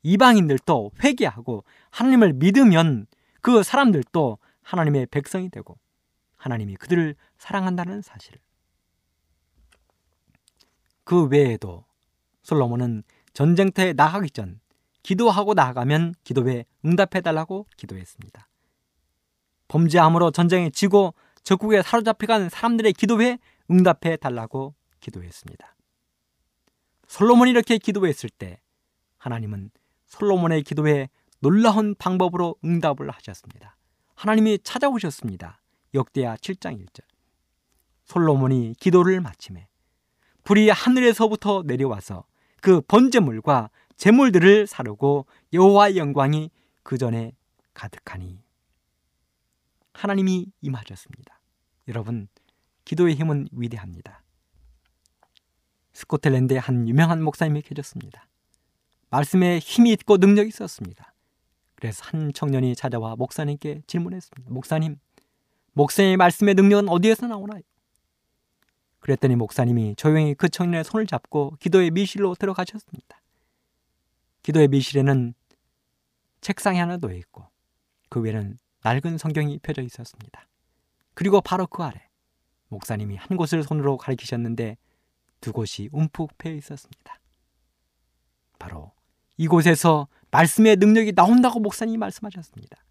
Speaker 3: 이방인들도 회개하고 하나님을 믿으면 그 사람들도 하나님의 백성이 되고 하나님이 그들을 사랑한다는 사실을. 그 외에도 솔로몬은 전쟁터에 나가기 전 기도하고 나가면 기도에 응답해달라고 기도했습니다. 범죄함으로 전쟁에 지고 적국에 사로잡혀간 사람들의 기도에 응답해달라고 기도했습니다. 솔로몬이 이렇게 기도했을 때 하나님은 솔로몬의 기도에 놀라운 방법으로 응답을 하셨습니다. 하나님이 찾아오셨습니다. 역대하 7장 1절. 솔로몬이 기도를 마침에 불이 하늘에서부터 내려와서 그 번제물과 제물들을 사르고 여호와의 영광이 그 전에 가득하니 하나님이 임하셨습니다. 여러분, 기도의 힘은 위대합니다. 스코틀랜드의 한 유명한 목사님이 계셨습니다. 말씀에 힘이 있고 능력이 있었습니다. 그래서 한 청년이 찾아와 목사님께 질문했습니다. 목사님, 목사님의 말씀의 능력은 어디에서 나오나요? 그랬더니 목사님이 조용히 그 청년의 손을 잡고 기도의 미실로 들어가셨습니다. 기도의 미실에는 책상이 하나 놓여 있고 그 위에는 낡은 성경이 펴져 있었습니다. 그리고 바로 그 아래 목사님이 한 곳을 손으로 가리키셨는데 두 곳이 움푹 패여 있었습니다. 바로 이곳에서 말씀의 능력이 나온다고 목사님이 말씀하셨습니다.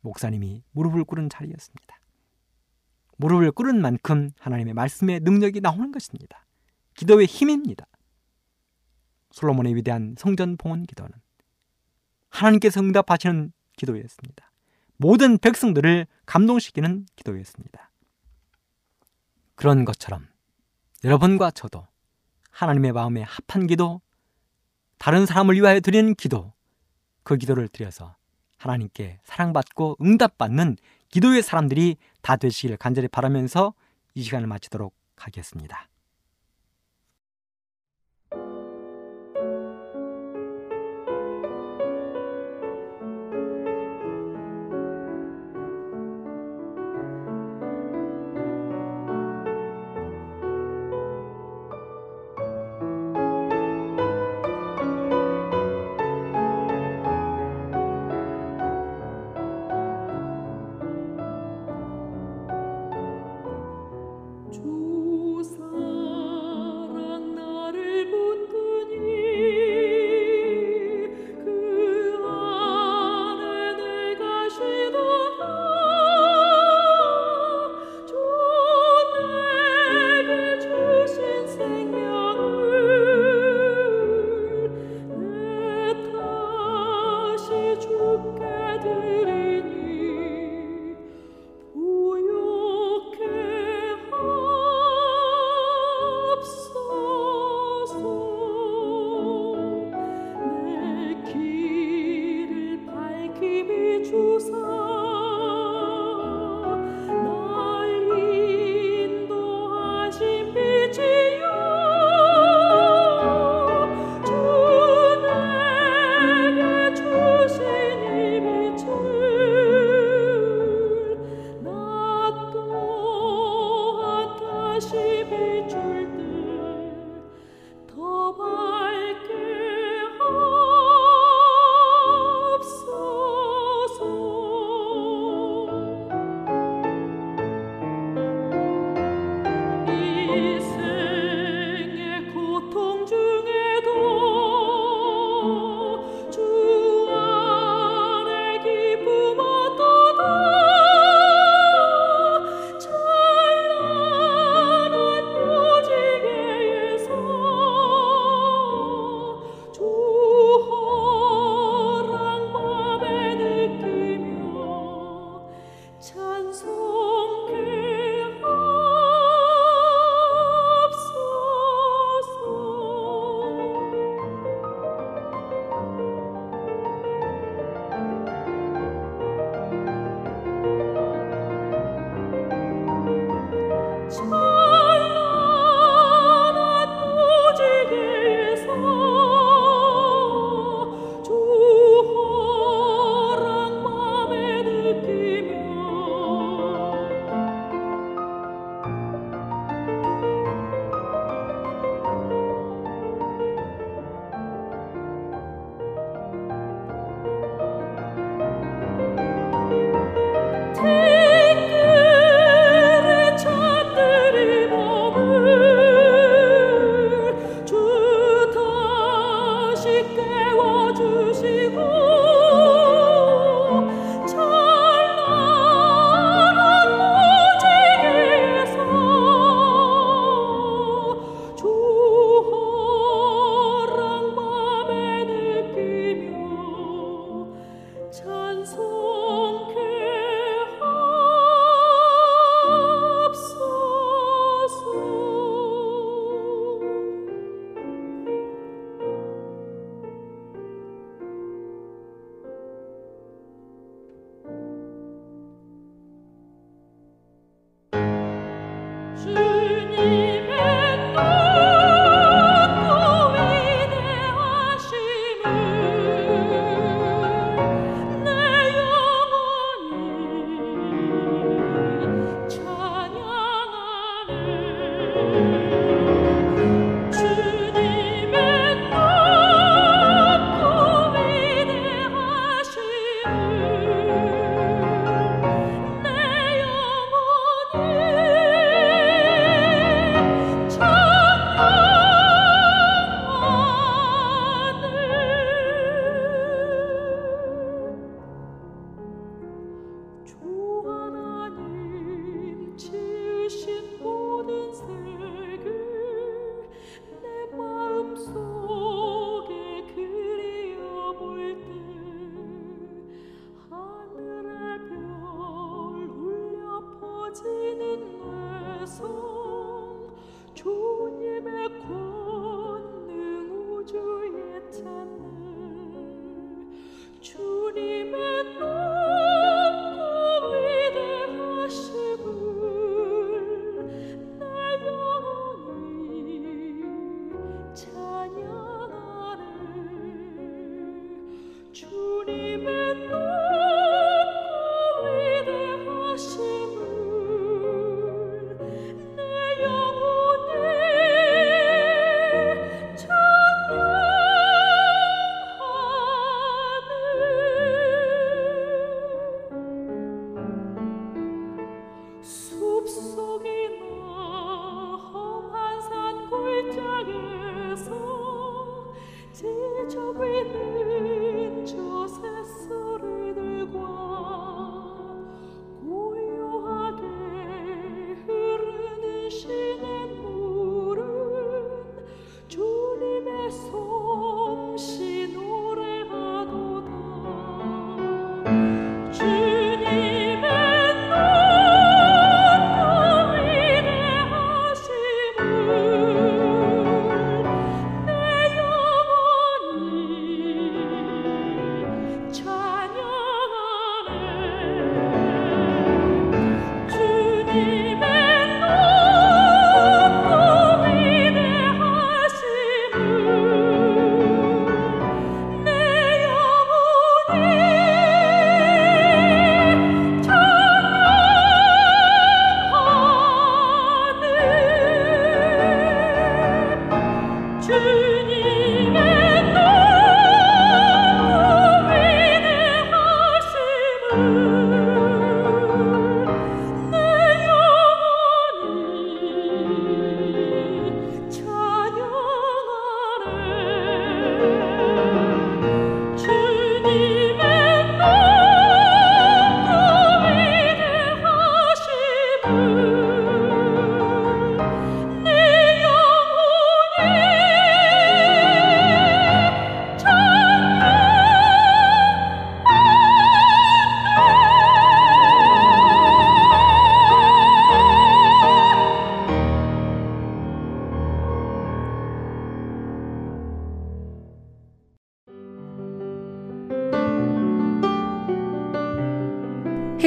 Speaker 3: 목사님이 무릎을 꿇은 자리였습니다. 무릎을 꿇은 만큼 하나님의 말씀의 능력이 나오는 것입니다. 기도의 힘입니다. 솔로몬의 위대한 성전 봉헌 기도는 하나님께서 응답하시는 기도였습니다. 모든 백성들을 감동시키는 기도였습니다. 그런 것처럼 여러분과 저도 하나님의 마음에 합한 기도, 다른 사람을 위하여 드리는 기도, 그 기도를 드려서 하나님께 사랑받고 응답받는 기도의 사람들이 다 되시길 간절히 바라면서 이 시간을 마치도록 하겠습니다.